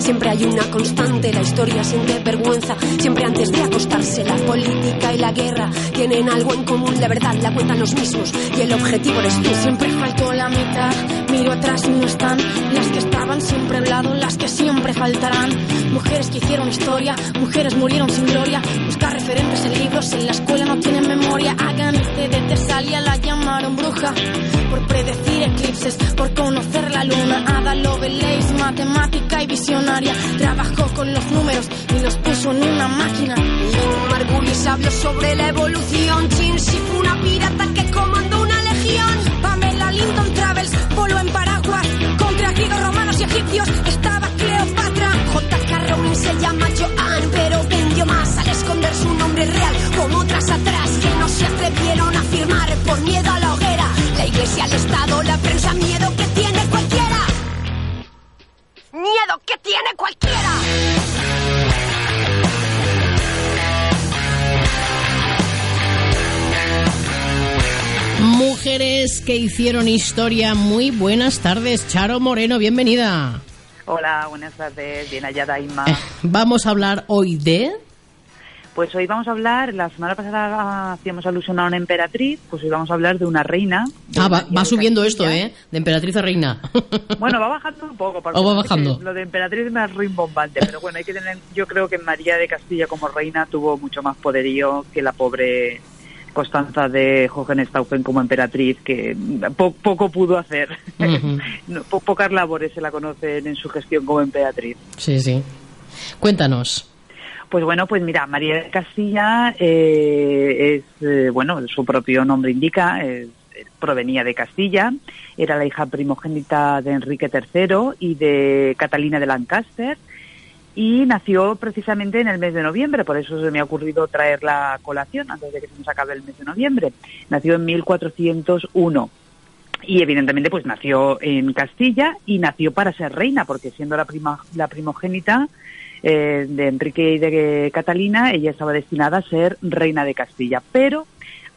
Siempre hay una constante, la historia siente vergüenza. Siempre antes de acostarse, la política y la guerra tienen algo en común. De verdad la cuentan los mismos y el objetivo eres tú. Siempre faltó la mitad, miro atrás y no están. Las que estaban siempre al lado, las que siempre faltarán. Mujeres que hicieron historia, mujeres murieron sin gloria. Buscar referentes en libros, en la escuela no tienen memoria. Hagan este de Tesalia, la llamaron bruja. Por predecir eclipses, por conocer la luna. Ada Lovelace, matemática y visionaria. Trabajó con los números y los puso en una máquina. Lynn Margulis habló sobre la evolución. Chin fue una pirata que comandó una legión. Pamela Linton Travels voló en paraguas contra griegos, romanos y egipcios. Estaba Cleopatra. J.K. Rowling se llama Joan, pero vendió más al esconder su nombre real. Como otras atrás que no se atrevieron a firmar por miedo a la hoguera. La iglesia, el Estado, la prensa, miedo que tiene cualquiera. Miedo que tiene cualquiera. Mujeres que hicieron historia, muy buenas tardes. Charo Moreno, bienvenida. Hola, buenas tardes, bien hallada Inma. Vamos a hablar hoy de... Pues hoy vamos a hablar, la semana pasada hacíamos alusión a una emperatriz, pues hoy vamos a hablar de una reina. de Ah, va, va subiendo esto, ¿eh? De emperatriz a reina. Bueno, va bajando un poco. porque O va bajando. Lo de emperatriz es más rimbombante, pero bueno, hay que tener, yo creo que María de Castilla como reina tuvo mucho más poderío que la pobre Constanza de Hohenstaufen como emperatriz, que po- poco pudo hacer. No, po- pocas labores se la conocen en su gestión como emperatriz. Sí, sí. Cuéntanos. Pues bueno, pues mira, María de Castilla eh, es, eh, bueno, su propio nombre indica, es- provenía de Castilla, era la hija primogénita de Enrique III y de Catalina de Lancaster y nació precisamente en el mes de noviembre, por eso se me ha ocurrido traer la colación antes de que se nos acabe el mes de noviembre. Nació en 1401 y evidentemente pues nació en Castilla y nació para ser reina porque siendo la prima la primogénita eh, de Enrique y de Catalina ella estaba destinada a ser reina de Castilla pero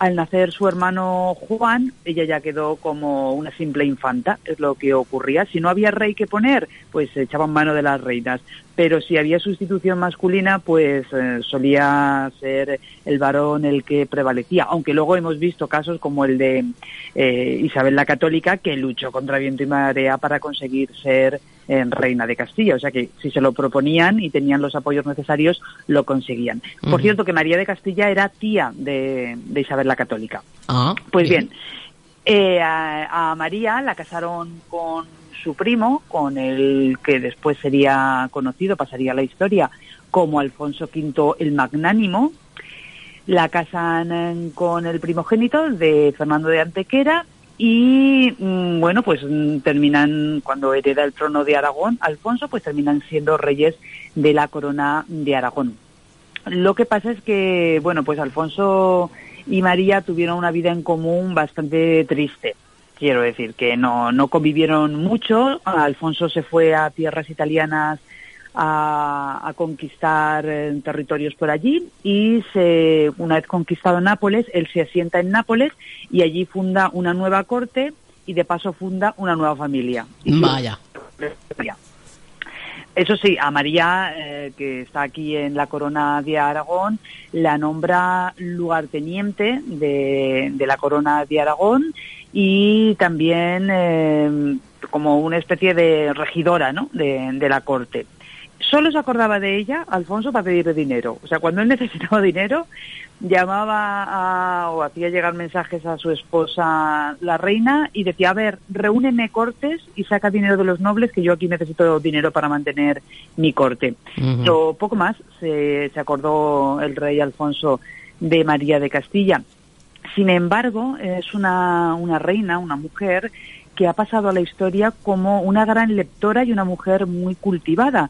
al nacer su hermano Juan, ella ya quedó como una simple infanta, es lo que ocurría. Si no había rey que poner, pues se echaban mano de las reinas. Pero si había sustitución masculina, pues eh, solía ser el varón el que prevalecía. Aunque luego hemos visto casos como el de eh, Isabel la Católica, que luchó contra viento y marea para conseguir ser eh, reina de Castilla. O sea que si se lo proponían y tenían los apoyos necesarios, lo conseguían. Por cierto, que María de Castilla era tía de, de Isabel la Católica. Ah, Pues bien, eh, a, a María la casaron con su primo, con el que después sería conocido, pasaría a la historia, como Alfonso V el Magnánimo. La casan eh, con el primogénito de Fernando de Antequera y, mm, bueno, pues mm, terminan, cuando hereda el trono de Aragón, Alfonso, pues terminan siendo reyes de la corona de Aragón. Lo que pasa es que, bueno, pues Alfonso y María tuvieron una vida en común bastante triste. Quiero decir que no, no convivieron mucho. Alfonso se fue a tierras italianas a, a conquistar eh, territorios por allí y se, una vez conquistado Nápoles, él se asienta en Nápoles y allí funda una nueva corte y de paso funda una nueva familia. Vaya. eso sí, a María, eh, que está aquí en la corona de Aragón, la nombra lugarteniente de, de la corona de Aragón y también eh, como una especie de regidora ¿no? de, de la corte. Solo se acordaba de ella, Alfonso, para pedirle dinero. O sea, cuando él necesitaba dinero, llamaba a- o hacía llegar mensajes a su esposa, la reina, y decía, a ver, reúneme cortes y saca dinero de los nobles, que yo aquí necesito dinero para mantener mi corte. Pero poco más se, se acordó el rey Alfonso de María de Castilla. Sin embargo, es una, una reina, una mujer que ha pasado a la historia como una gran lectora y una mujer muy cultivada,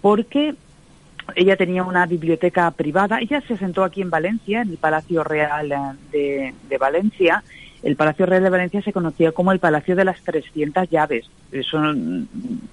porque ella tenía una biblioteca privada. Ella se sentó aquí en Valencia, en el Palacio Real eh, de, de Valencia, el Palacio Real de Valencia se conocía como el Palacio de las 300 llaves. Eso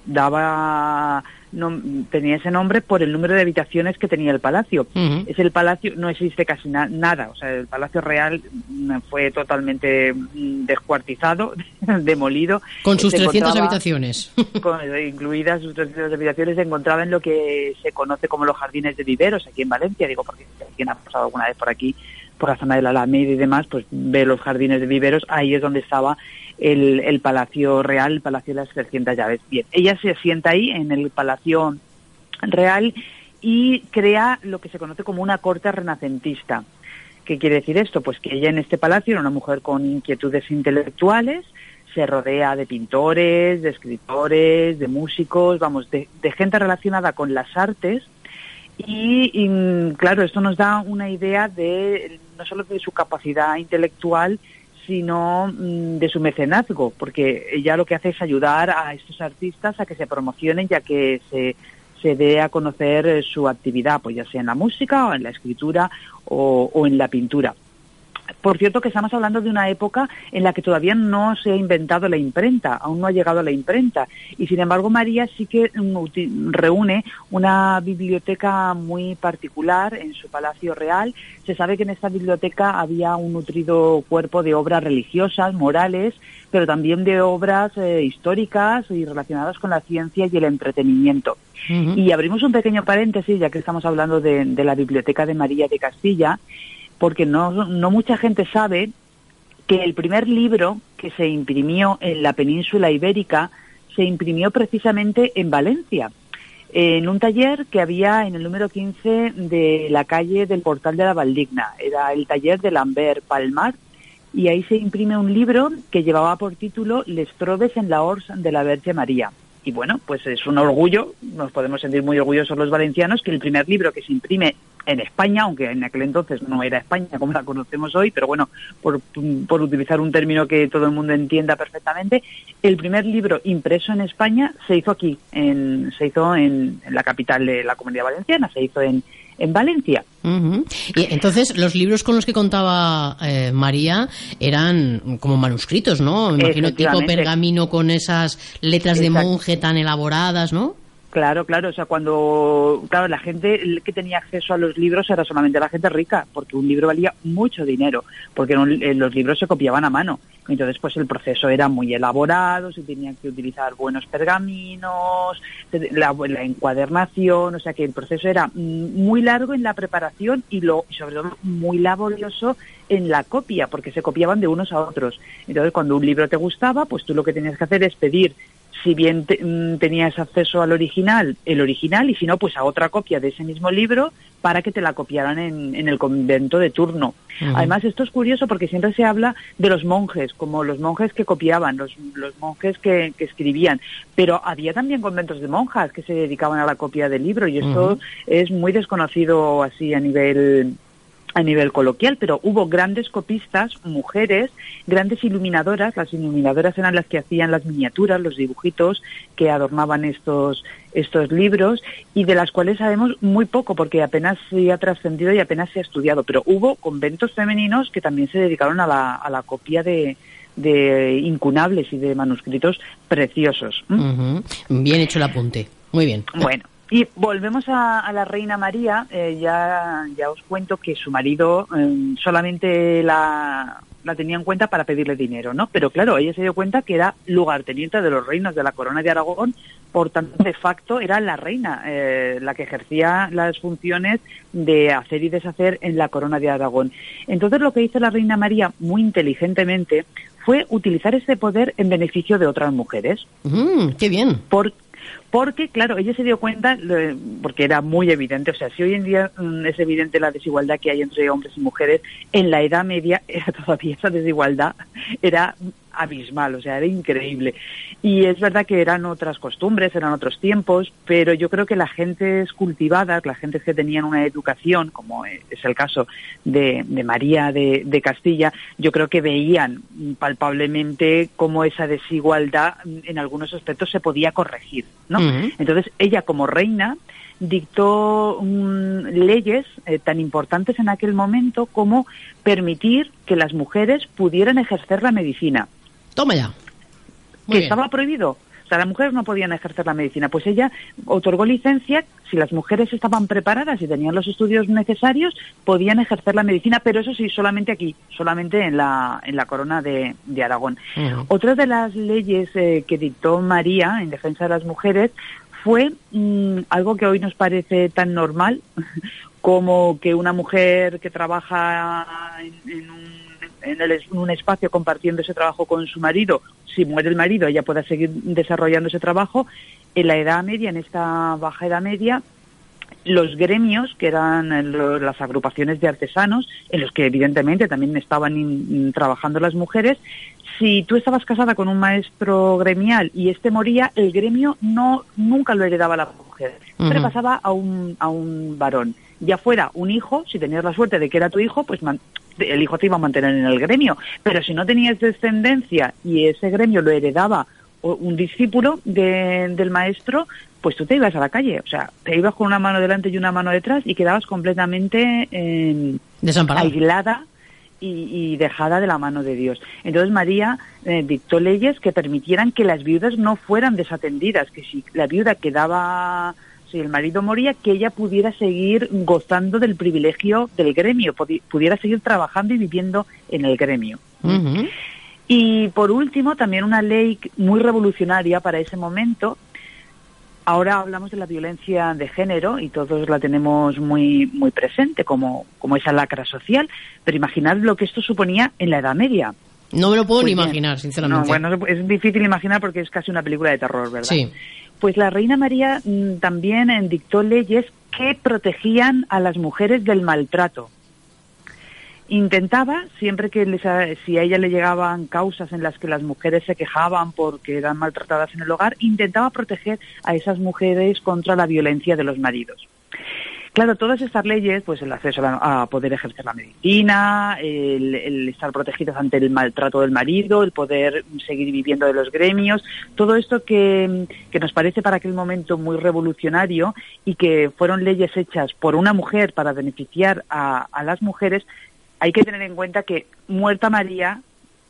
daba no, tenía ese nombre por el número de habitaciones que tenía el palacio. Es el palacio, no existe casi nada, o sea, el palacio real mm, fue totalmente mm, descuartizado, demolido. Con sus 300 habitaciones. incluidas sus 300 habitaciones, se encontraba en lo que se conoce como los jardines de viveros aquí en Valencia, digo, porque si alguien ha pasado alguna vez por aquí, por la zona de la Alameda y demás, pues ve los jardines de viveros, ahí es donde estaba el, Palacio Real, el Palacio de las 300 llaves. Bien, ella se asienta ahí en el Palacio Real y crea lo que se conoce como una corte renacentista. ¿Qué quiere decir esto? Pues que ella en este palacio era una mujer con inquietudes intelectuales, se rodea de pintores, de escritores, de músicos, vamos, de, gente relacionada con las artes. Y, claro, esto nos da una idea de no solo de su capacidad intelectual, sino mm, de su mecenazgo, porque ella lo que hace es ayudar a estos artistas a que se promocionen ya que se, se dé a conocer eh, su actividad, pues ya sea en la música o en la escritura o, o en la pintura. Por cierto que estamos hablando de una época en la que todavía no se ha inventado la imprenta, aún no ha llegado a la imprenta. Y sin embargo María sí que mm, reúne una biblioteca muy particular en su Palacio Real. Se sabe que en esta biblioteca había un nutrido cuerpo de obras religiosas, morales, pero también de obras eh, históricas y relacionadas con la ciencia y el entretenimiento. Y abrimos un pequeño paréntesis, ya que estamos hablando de la Biblioteca de María de Castilla porque no, no mucha gente sabe que el primer libro que se imprimió en la península ibérica se imprimió precisamente en Valencia, en un taller que había en el número 15 de la calle del Portal de la Valdigna. Era el taller de Lambert Palmar y ahí se imprime un libro que llevaba por título Les Trobes en la Ors de la Virgen María. Y bueno, pues es un orgullo, nos podemos sentir muy orgullosos los valencianos que el primer libro que se imprime en España, aunque en aquel entonces no era España como la conocemos hoy, pero bueno, por, por, utilizar un término que todo el mundo entienda perfectamente, el primer libro impreso en España se hizo aquí, en, se hizo en, la capital de la Comunidad Valenciana, se hizo en, en Valencia. Y entonces los libros con los que contaba eh, María eran como manuscritos, ¿no? Me imagino tipo pergamino con esas letras de monje tan elaboradas, ¿no? Claro, claro, o sea, cuando, claro, la gente que tenía acceso a los libros era solamente la gente rica, porque un libro valía mucho dinero, porque eh, los libros se copiaban a mano. Entonces, pues el proceso era muy elaborado, se tenían que utilizar buenos pergaminos, la, la encuadernación, o sea que el proceso era muy largo en la preparación y, lo, sobre todo muy laborioso en la copia, porque se copiaban de unos a otros. Entonces, cuando un libro te gustaba, pues tú lo que tenías que hacer es pedir si bien mm, tenías acceso al original, el original, y si no, pues a otra copia de ese mismo libro para que te la copiaran en, el convento de turno. Además, esto es curioso porque siempre se habla de los monjes, como los monjes que copiaban, los, los monjes que, escribían, pero había también conventos de monjas que se dedicaban a la copia del libro y esto es muy desconocido así a nivel a nivel coloquial, pero hubo grandes copistas, mujeres, grandes iluminadoras, las iluminadoras eran las que hacían las miniaturas, los dibujitos que adornaban estos, estos libros y de las cuales sabemos muy poco porque apenas se ha trascendido y apenas se ha estudiado, pero hubo conventos femeninos que también se dedicaron a la, a la copia de, de incunables y de manuscritos preciosos. Bien hecho el apunte. Muy bien. Bueno, y volvemos a, la reina María. Eh, ya, ya os cuento que su marido eh, solamente la, la tenía en cuenta para pedirle dinero, ¿no? Pero claro, ella se dio cuenta que era lugarteniente de los reinos de la corona de Aragón, por tanto, de facto era la reina eh, la que ejercía las funciones de hacer y deshacer en la corona de Aragón. Entonces, lo que hizo la reina María muy inteligentemente fue utilizar ese poder en beneficio de otras mujeres. Mm, ¡Qué bien! Por, porque, claro, ella se dio cuenta, porque era muy evidente, o sea, si hoy en día mm, es evidente la desigualdad que hay entre hombres y mujeres, en la Edad Media era todavía esa desigualdad, era abismal, o sea, era increíble. Y es verdad que eran otras costumbres, eran otros tiempos, pero yo creo que las gentes cultivadas, las gentes que tenían una educación, como es el caso de, María de, Castilla, yo creo que veían palpablemente cómo esa desigualdad en algunos aspectos se podía corregir, ¿no? Entonces, ella como reina dictó mm, leyes eh, tan importantes en aquel momento como permitir que las mujeres pudieran ejercer la medicina. Toma ya. que estaba prohibido. O sea, las mujeres no podían ejercer la medicina. Pues ella otorgó licencia, si las mujeres estaban preparadas y tenían los estudios necesarios, podían ejercer la medicina, pero eso sí, solamente aquí, solamente en la, en la corona de, Aragón. Otra de las leyes eh, que dictó María en defensa de las mujeres fue mm, algo que hoy nos parece tan normal como que una mujer que trabaja en, un, espacio compartiendo ese trabajo con su marido, si muere el marido, ella pueda seguir desarrollando ese trabajo. En la Edad Media, en esta baja Edad Media, los gremios, que eran las agrupaciones de artesanos, en los que evidentemente también estaban trabajando las mujeres, si tú estabas casada con un maestro gremial y este moría, el gremio no nunca lo heredaba a la mujer, siempre pasaba a un, a un varón. Ya fuera un hijo, si tenías la suerte de que era tu hijo, pues el hijo te iba a mantener en el gremio. Pero si no tenías descendencia y ese gremio lo heredaba un discípulo del maestro, pues tú te ibas a la calle. O sea, te ibas con una mano delante y una mano detrás y quedabas completamente eh, aislada y, dejada de la mano de Dios. Entonces María eh, dictó leyes que permitieran que las viudas no fueran desatendidas, que si la viuda quedaba, si el marido moría, que ella pudiera seguir gozando del privilegio del gremio, pudiera seguir trabajando y viviendo en el gremio. Y por último, también una ley muy revolucionaria para ese momento Ahora hablamos de la violencia de género y todos la tenemos muy muy presente como, como esa lacra social, pero imaginad lo que esto suponía en la Edad Media. No me lo puedo ni pues imaginar, sinceramente. bueno, es difícil imaginar porque es casi una película de terror, ¿verdad? Sí. Pues la reina María mm, también dictó leyes que protegían a las mujeres del maltrato intentaba, siempre que si a ella le llegaban causas en las que las mujeres se quejaban porque eran maltratadas en el hogar, intentaba proteger a esas mujeres contra la violencia de los maridos. Claro, todas estas leyes, pues el acceso a, poder ejercer la medicina, el, estar protegidos ante el maltrato del marido, el poder seguir viviendo de los gremios, todo esto que, nos parece para aquel momento muy revolucionario y que fueron leyes hechas por una mujer para beneficiar a las mujeres, hay que tener en cuenta que muerta María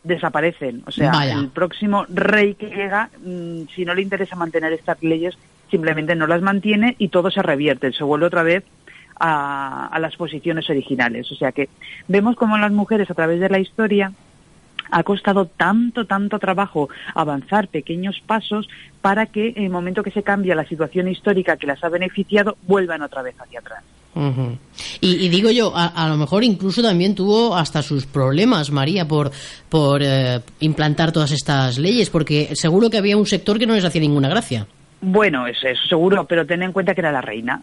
desaparecen. O sea, el próximo rey que llega, mm, si no le interesa mantener estas leyes, simplemente no las mantiene y todo se revierte, se vuelve otra vez a, a las posiciones originales. O sea que vemos como las mujeres a través de la historia ha costado tanto, tanto trabajo avanzar pequeños pasos para que en el momento que se cambia la situación histórica que las ha beneficiado, vuelvan otra vez hacia atrás y, digo yo, a, lo mejor incluso también tuvo hasta sus problemas, María, por, por eh, implantar todas estas leyes, porque seguro que había un sector que no les hacía ninguna gracia. Bueno, eso, eso, seguro, pero ten en cuenta que era la reina.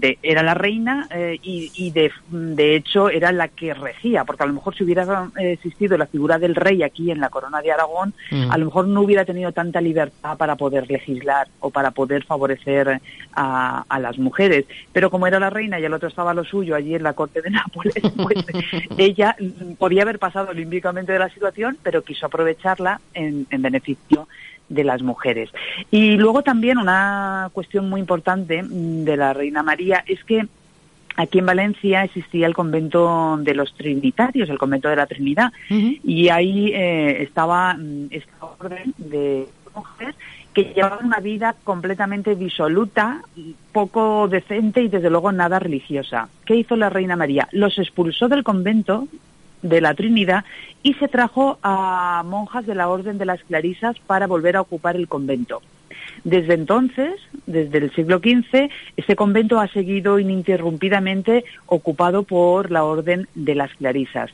Eh, era la reina eh, y, de, de, hecho era la que regía, porque a lo mejor si hubiera existido la figura del rey aquí en la corona de Aragón, mm. a lo mejor no hubiera tenido tanta libertad para poder legislar o para poder favorecer a, a las mujeres. Pero como era la reina y el otro estaba lo suyo allí en la corte de Nápoles, pues ella podía haber pasado límbicamente de la situación, pero quiso aprovecharla en, en beneficio de las mujeres. Y luego también una cuestión muy importante mm, de la Reina María es que aquí en Valencia existía el convento de los Trinitarios, el convento de la Trinidad, y ahí eh, estaba mm, esta orden de mujeres que llevaban una vida completamente disoluta, poco decente y desde luego nada religiosa. ¿Qué hizo la Reina María? Los expulsó del convento de la Trinidad y se trajo a monjas de la Orden de las Clarisas para volver a ocupar el convento. Desde entonces, desde el siglo XV, este convento ha seguido ininterrumpidamente ocupado por la Orden de las Clarisas.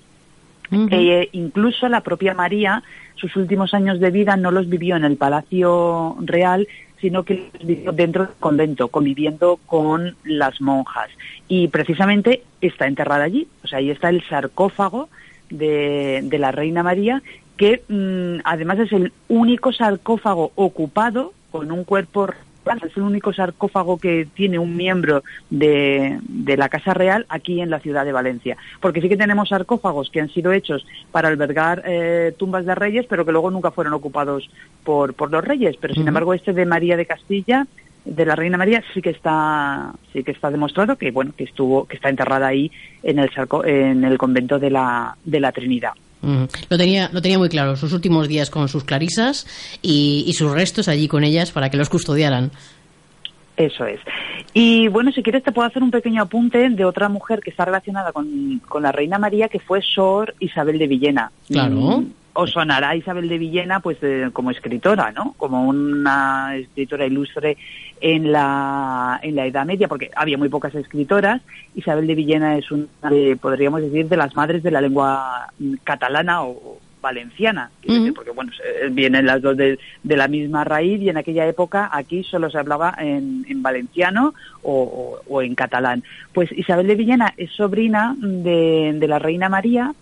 e incluso la propia María, sus últimos años de vida no los vivió en el Palacio Real, sino que dentro del convento, conviviendo con las monjas. Y precisamente está enterrada allí, o sea, ahí está el sarcófago de, de la Reina María, que mm, además es el único sarcófago ocupado con un cuerpo es el único sarcófago que tiene un miembro de, de, la Casa Real aquí en la ciudad de Valencia. Porque sí que tenemos sarcófagos que han sido hechos para albergar eh, tumbas de reyes, pero que luego nunca fueron ocupados por, por los reyes. Pero sin embargo, este de María de Castilla de la Reina María sí que está sí que está demostrado que bueno que estuvo que está enterrada ahí en el en el convento de la de la Trinidad. Lo tenía, lo tenía muy claro, sus últimos días con sus clarisas y, y, sus restos allí con ellas para que los custodiaran. Eso es. Y bueno, si quieres te puedo hacer un pequeño apunte de otra mujer que está relacionada con, con la Reina María, que fue Sor Isabel de Villena. Claro. Mm, os sonará Isabel de Villena pues como escritora, ¿no? Como una escritora ilustre en la, en la Edad Media, porque había muy pocas escritoras. Isabel de Villena es una, de, podríamos decir, de las madres de la lengua catalana o valenciana, porque bueno, vienen las dos de, la misma raíz y en aquella época aquí solo se hablaba en, en valenciano o, o, en catalán. Pues Isabel de Villena es sobrina de, de la reina María,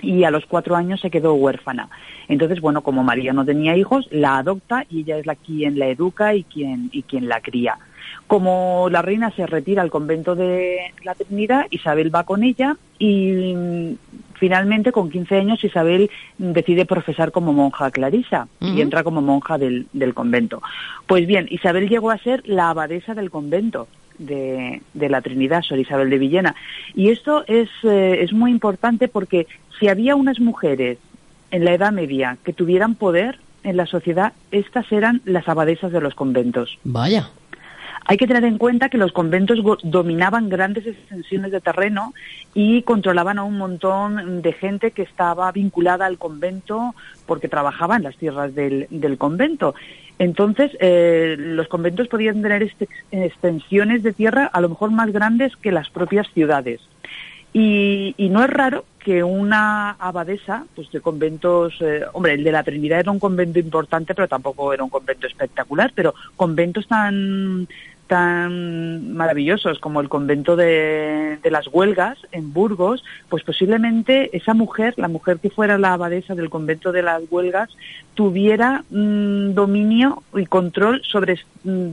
y a los cuatro años se quedó huérfana. Entonces, bueno, como María no tenía hijos, la adopta y ella es la quien la educa y quien, y quien la cría. Como la reina se retira al convento de la Trinidad, Isabel va con ella y mm, finalmente con 15 años Isabel decide profesar como monja clarisa y entra como monja del, del convento. Pues bien, Isabel llegó a ser la abadesa del convento de, de, la Trinidad, Sor Isabel de Villena. Y esto es, eh, es muy importante porque si había unas mujeres en la Edad Media que tuvieran poder en la sociedad, estas eran las abadesas de los conventos. Vaya. Hay que tener en cuenta que los conventos dominaban grandes extensiones de terreno y controlaban a un montón de gente que estaba vinculada al convento porque trabajaba en las tierras del, del convento. Entonces, eh, los conventos podían tener extensiones de tierra a lo mejor más grandes que las propias ciudades. Y, y, no es raro que una abadesa, pues de conventos, eh, hombre, el de la Trinidad era un convento importante, pero tampoco era un convento espectacular, pero conventos tan tan maravillosos como el convento de, las huelgas en Burgos, pues posiblemente esa mujer, la mujer que fuera la abadesa del convento de las huelgas, tuviera mm, dominio y control sobre mm,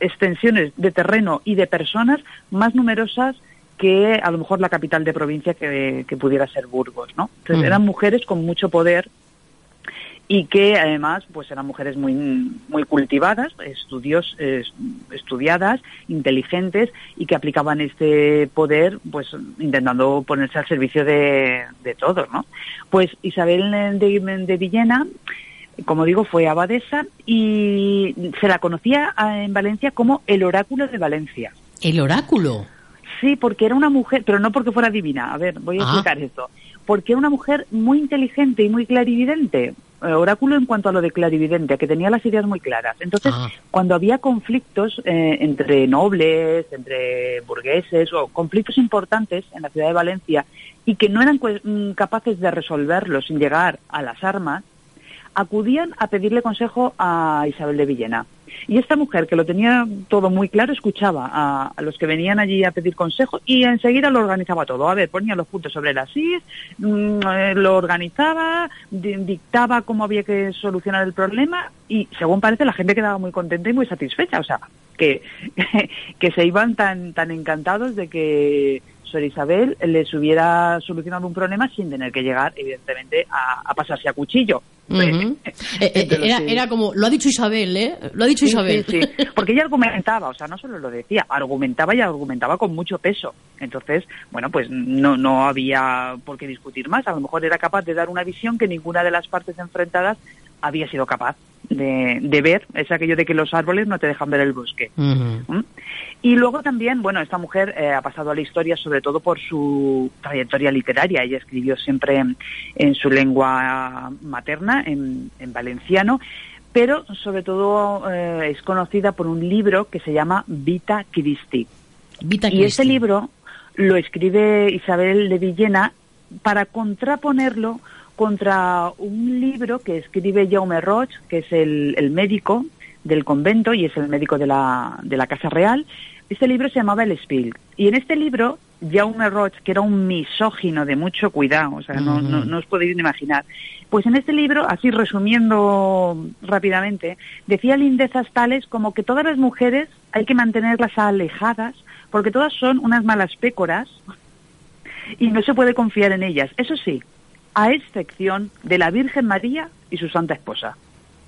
extensiones de terreno y de personas más numerosas que a lo mejor la capital de provincia que, que pudiera ser Burgos, ¿no? Entonces eran mujeres con mucho poder y que además pues eran mujeres muy muy cultivadas, estudios estudiadas, inteligentes y que aplicaban este poder pues intentando ponerse al servicio de, de todos, ¿no? Pues Isabel de, de Villena como digo, fue abadesa y se la conocía en Valencia como el oráculo de Valencia. ¿El oráculo? Sí, porque era una mujer, pero no porque fuera divina. A ver, voy a ah. explicar esto. Porque era una mujer muy inteligente y muy clarividente. Eh, oráculo en cuanto a lo de clarividente, que tenía las ideas muy claras. Entonces, ah. cuando había conflictos eh, entre nobles, entre burgueses o conflictos importantes en la ciudad de Valencia y que no eran mm, capaces de resolverlos sin llegar a las armas, acudían a pedirle consejo a Isabel de Villena. Y esta mujer, que lo tenía todo muy claro, escuchaba a, los que venían allí a pedir consejo y enseguida lo organizaba todo. A ver, ponía los puntos sobre las is, mm, eh, lo organizaba, dictaba cómo había que solucionar el problema y, según parece, la gente quedaba muy contenta y muy satisfecha. O sea, que, que se iban tan, tan encantados de que Sor Isabel les hubiera solucionado un problema sin tener que llegar, evidentemente, a, pasarse a cuchillo. Eh, eh, era, como, lo ha dicho Isabel, ¿eh? Lo ha dicho Isabel. Sí, sí, porque ella argumentaba, o sea, no solo lo decía, argumentaba y argumentaba con mucho peso. Entonces, bueno, pues no, no había por qué discutir más. A lo mejor era capaz de dar una visión que ninguna de las partes enfrentadas había sido capaz de, de, ver, es aquello de que los árboles no te dejan ver el bosque. ¿Mm? Y luego también, bueno, esta mujer eh, ha pasado a la historia sobre todo por su trayectoria literaria. Ella escribió siempre en, su lengua materna, en, en, valenciano, pero sobre todo eh, es conocida por un libro que se llama Vita Christi. Vita y ese libro lo escribe Isabel de Villena para contraponerlo contra un libro que escribe Jaume Roig, que es el, médico del convento y es el médico de la, de la Casa Real. Este libro se llamaba El Spill. Y en este libro, Jaume Roig, que era un misógino de mucho cuidado, o sea, no, no, os podéis imaginar, pues en este libro, así resumiendo rápidamente, decía lindezas tales como que todas las mujeres hay que mantenerlas alejadas porque todas son unas malas pécoras y no se puede confiar en ellas. Eso sí, a excepción de la Virgen María y su Santa Esposa.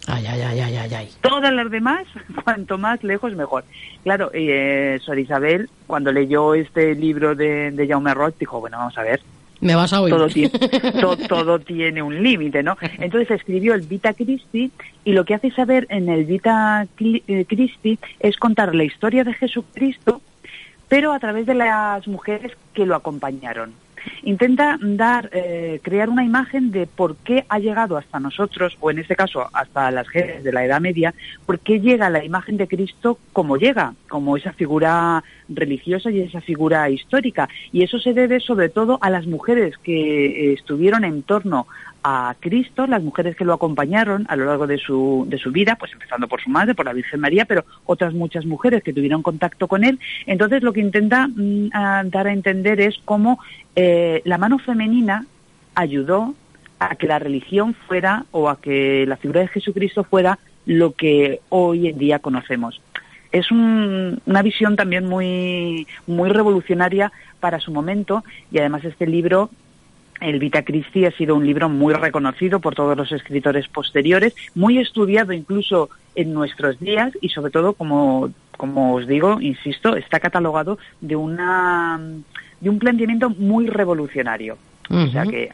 Ay, ay, ay, ay, ay, Todas las demás, cuanto más lejos, mejor. Claro, eh, Sor Isabel, cuando leyó este libro de, de Jaume Roth, dijo, bueno, vamos a ver, me vas a oír. Todo tiene, todo, tiene un límite, ¿no? Entonces escribió el Vita Christi y lo que hace saber en el Vita eh, Christi es contar la historia de Jesucristo, pero a través de las mujeres que lo acompañaron intenta dar, eh, crear una imagen de por qué ha llegado hasta nosotros, o en este caso hasta las gentes de la Edad Media, por qué llega la imagen de Cristo como llega, como esa figura religiosa y esa figura histórica. Y eso se debe sobre todo a las mujeres que eh, estuvieron en torno a Cristo, las mujeres que lo acompañaron a lo largo de su, de su vida, pues empezando por su madre, por la Virgen María, pero otras muchas mujeres que tuvieron contacto con él. Entonces lo que intenta mm, dar a entender es cómo eh, la mano femenina ayudó a que la religión fuera o a que la figura de Jesucristo fuera lo que hoy en día conocemos. Es una visión también muy, muy revolucionaria para su momento y además este libro el Vita Christi ha sido un libro muy reconocido por todos los escritores posteriores, muy estudiado incluso en nuestros días y sobre todo, como, como os digo, insisto, está catalogado de una de un planteamiento muy revolucionario. O sea que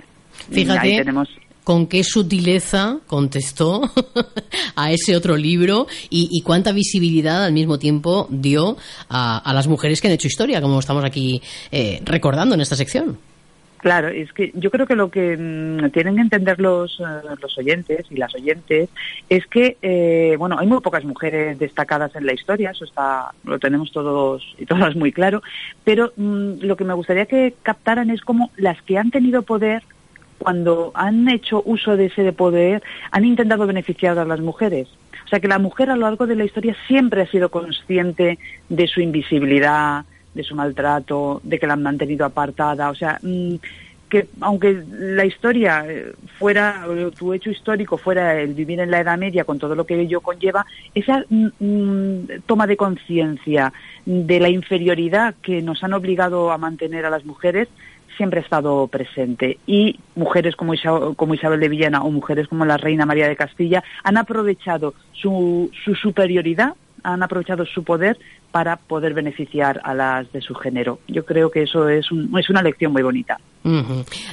Fíjate, tenemos con qué sutileza contestó a ese otro libro y, cuánta visibilidad al mismo tiempo dio a, las mujeres que han hecho historia, como estamos aquí eh, recordando en esta sección. Claro, es que yo creo que lo que mm, tienen que entender los, eh, los oyentes y las oyentes es que, eh, bueno, hay muy pocas mujeres destacadas en la historia, eso está, lo tenemos todos y todas muy claro, pero mm, lo que me gustaría que captaran es como las que han tenido poder, cuando han hecho uso de ese poder, han intentado beneficiar a las mujeres. O sea que la mujer a lo largo de la historia siempre ha sido consciente de su invisibilidad, de su maltrato, de que la han mantenido apartada, o sea, mm, que aunque la historia eh, fuera, tu hecho histórico fuera el vivir en la Edad Media con todo lo que ello conlleva, esa mm, mm, toma de conciencia de la inferioridad que nos han obligado a mantener a las mujeres siempre ha estado presente. Y mujeres como como Isabel de Villena o mujeres como la Reina María de Castilla han aprovechado su, su superioridad han aprovechado su poder para poder beneficiar a las de su género. Yo creo que eso es, es una lección muy bonita.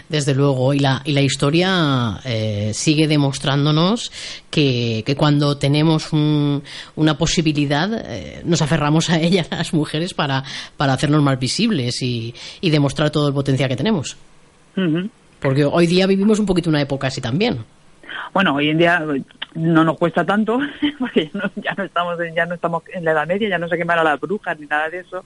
Desde luego, y la, y la historia eh, sigue demostrándonos que, que cuando tenemos una posibilidad eh, nos aferramos a ella, las mujeres, para, para hacernos más visibles y, y demostrar todo el potencial que tenemos. Porque hoy día vivimos un poquito una época así también. Bueno, hoy en día no nos cuesta tanto porque ya no, estamos en, ya no estamos en la Edad Media, ya no se queman a las brujas ni nada de eso,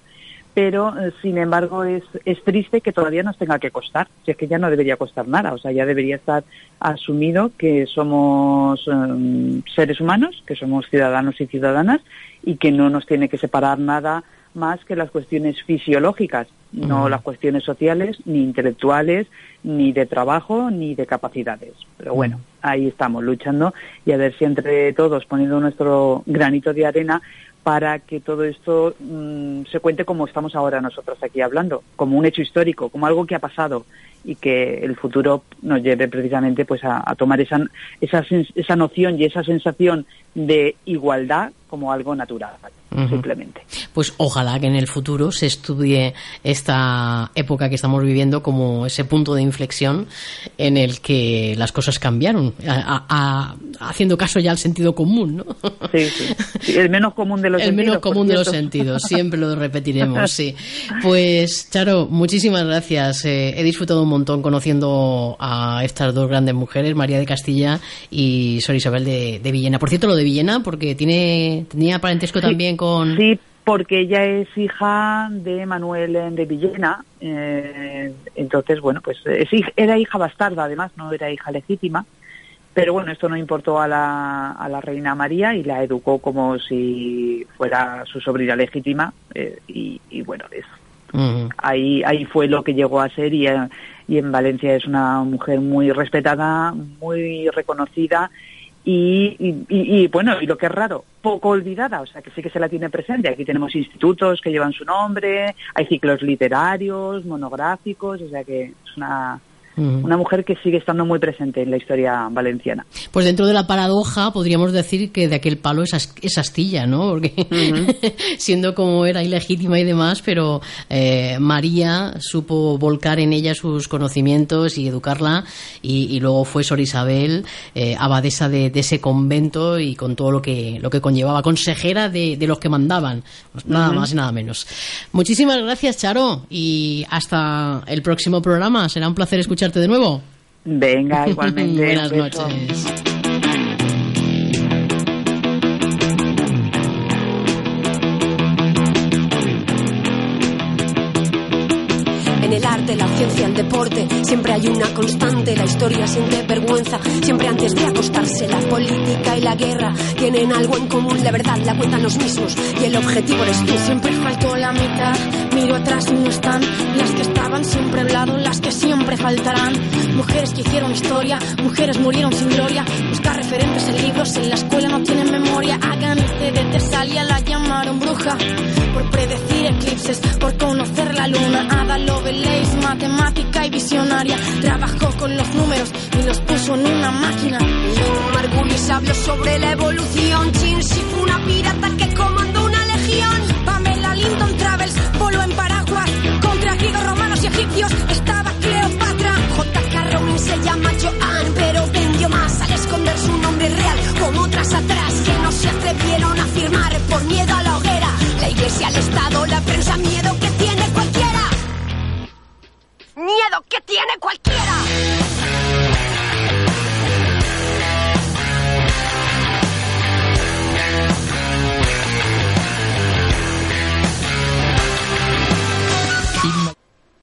pero eh, sin embargo es, es triste que todavía nos tenga que costar, si es que ya no debería costar nada, o sea, ya debería estar asumido que somos em, seres humanos, que somos ciudadanos y ciudadanas y que no nos tiene que separar nada más que las cuestiones fisiológicas, no las cuestiones sociales, ni intelectuales, ni de trabajo, ni de capacidades. Pero bueno, ahí estamos luchando y a ver si entre todos poniendo nuestro granito de arena para que todo esto mm, se cuente como estamos ahora nosotros aquí hablando, como un hecho histórico, como algo que ha pasado y que el futuro nos lleve precisamente pues a, a tomar esa, esa, esa noción y esa sensación de igualdad como algo natural, simplemente. Pues ojalá que en el futuro se estudie esta época que estamos viviendo como ese punto de inflexión en el que las cosas cambiaron, haciendo caso ya al sentido común, ¿no? Sí, sí. el menos común de los el sentidos. El menos común de los sentidos, siempre lo repetiremos, sí. Pues Charo, muchísimas gracias. Eh, he disfrutado un montón conociendo a estas dos grandes mujeres, María de Castilla y Sor Isabel de, de Villena. Por cierto, lo de Villena, porque tiene tenía parentesco también con... Sí, porque ella es hija de Manuel de Villena, eh, entonces, bueno, pues era hija bastarda, además, no era hija legítima, pero bueno, esto no importó a la, a la reina María y la educó como si fuera su sobrina legítima, eh, y, bueno, es, ahí, ahí fue lo que llegó a ser y, y en Valencia es una mujer muy respetada, muy reconocida y, y, bueno, y lo que es raro, poco olvidada, o sea que sí que se la tiene presente. Aquí tenemos institutos que llevan su nombre, hay ciclos literarios, monográficos, o sea que es una, Una mujer que sigue estando muy presente en la historia valenciana. Pues dentro de la paradoja podríamos decir que de aquel palo es, es astilla, ¿no? Porque siendo como era ilegítima y demás, pero eh, María supo volcar en ella sus conocimientos y educarla y, luego fue Sor Isabel, eh, abadesa de, ese convento y con todo lo que, lo que conllevaba, consejera de, los que mandaban, pues nada más y nada menos. Muchísimas gracias, Charo, y hasta el próximo programa. Será un placer escucharte de nuevo. Venga, igualmente. Buenas noches. de la ciencia, el deporte. Siempre hay una constante, la historia siente vergüenza. Siempre antes de acostarse, la política y la guerra tienen algo en común. La verdad la cuentan los mismos y el objetivo eres tú. Siempre faltó la mitad, miro atrás y no están. Las que estaban siempre al lado, las que siempre faltarán. Mujeres que hicieron historia, mujeres murieron sin gloria. Buscar referentes en libros, en la escuela no tienen memoria. Hagan de Tesalia, la llamaron bruja. Por por conocer la luna. Ada Lovelace matemática y visionaria. Trabajó con los números y los puso en una máquina. Margulis habló sobre la evolución. Chinsi fue una pirata que comandó una legión. Pamela Linton Travels voló en paraguas contra griegos, romanos y egipcios. Estaba Cleopatra. J.K. Rowling se llama Joan, pero vendió más al esconder su nombre real. Como otras atrás que no se atrevieron a firmar por miedo a la si al Estado la prensa miedo que tiene cualquiera. Miedo que tiene cualquiera.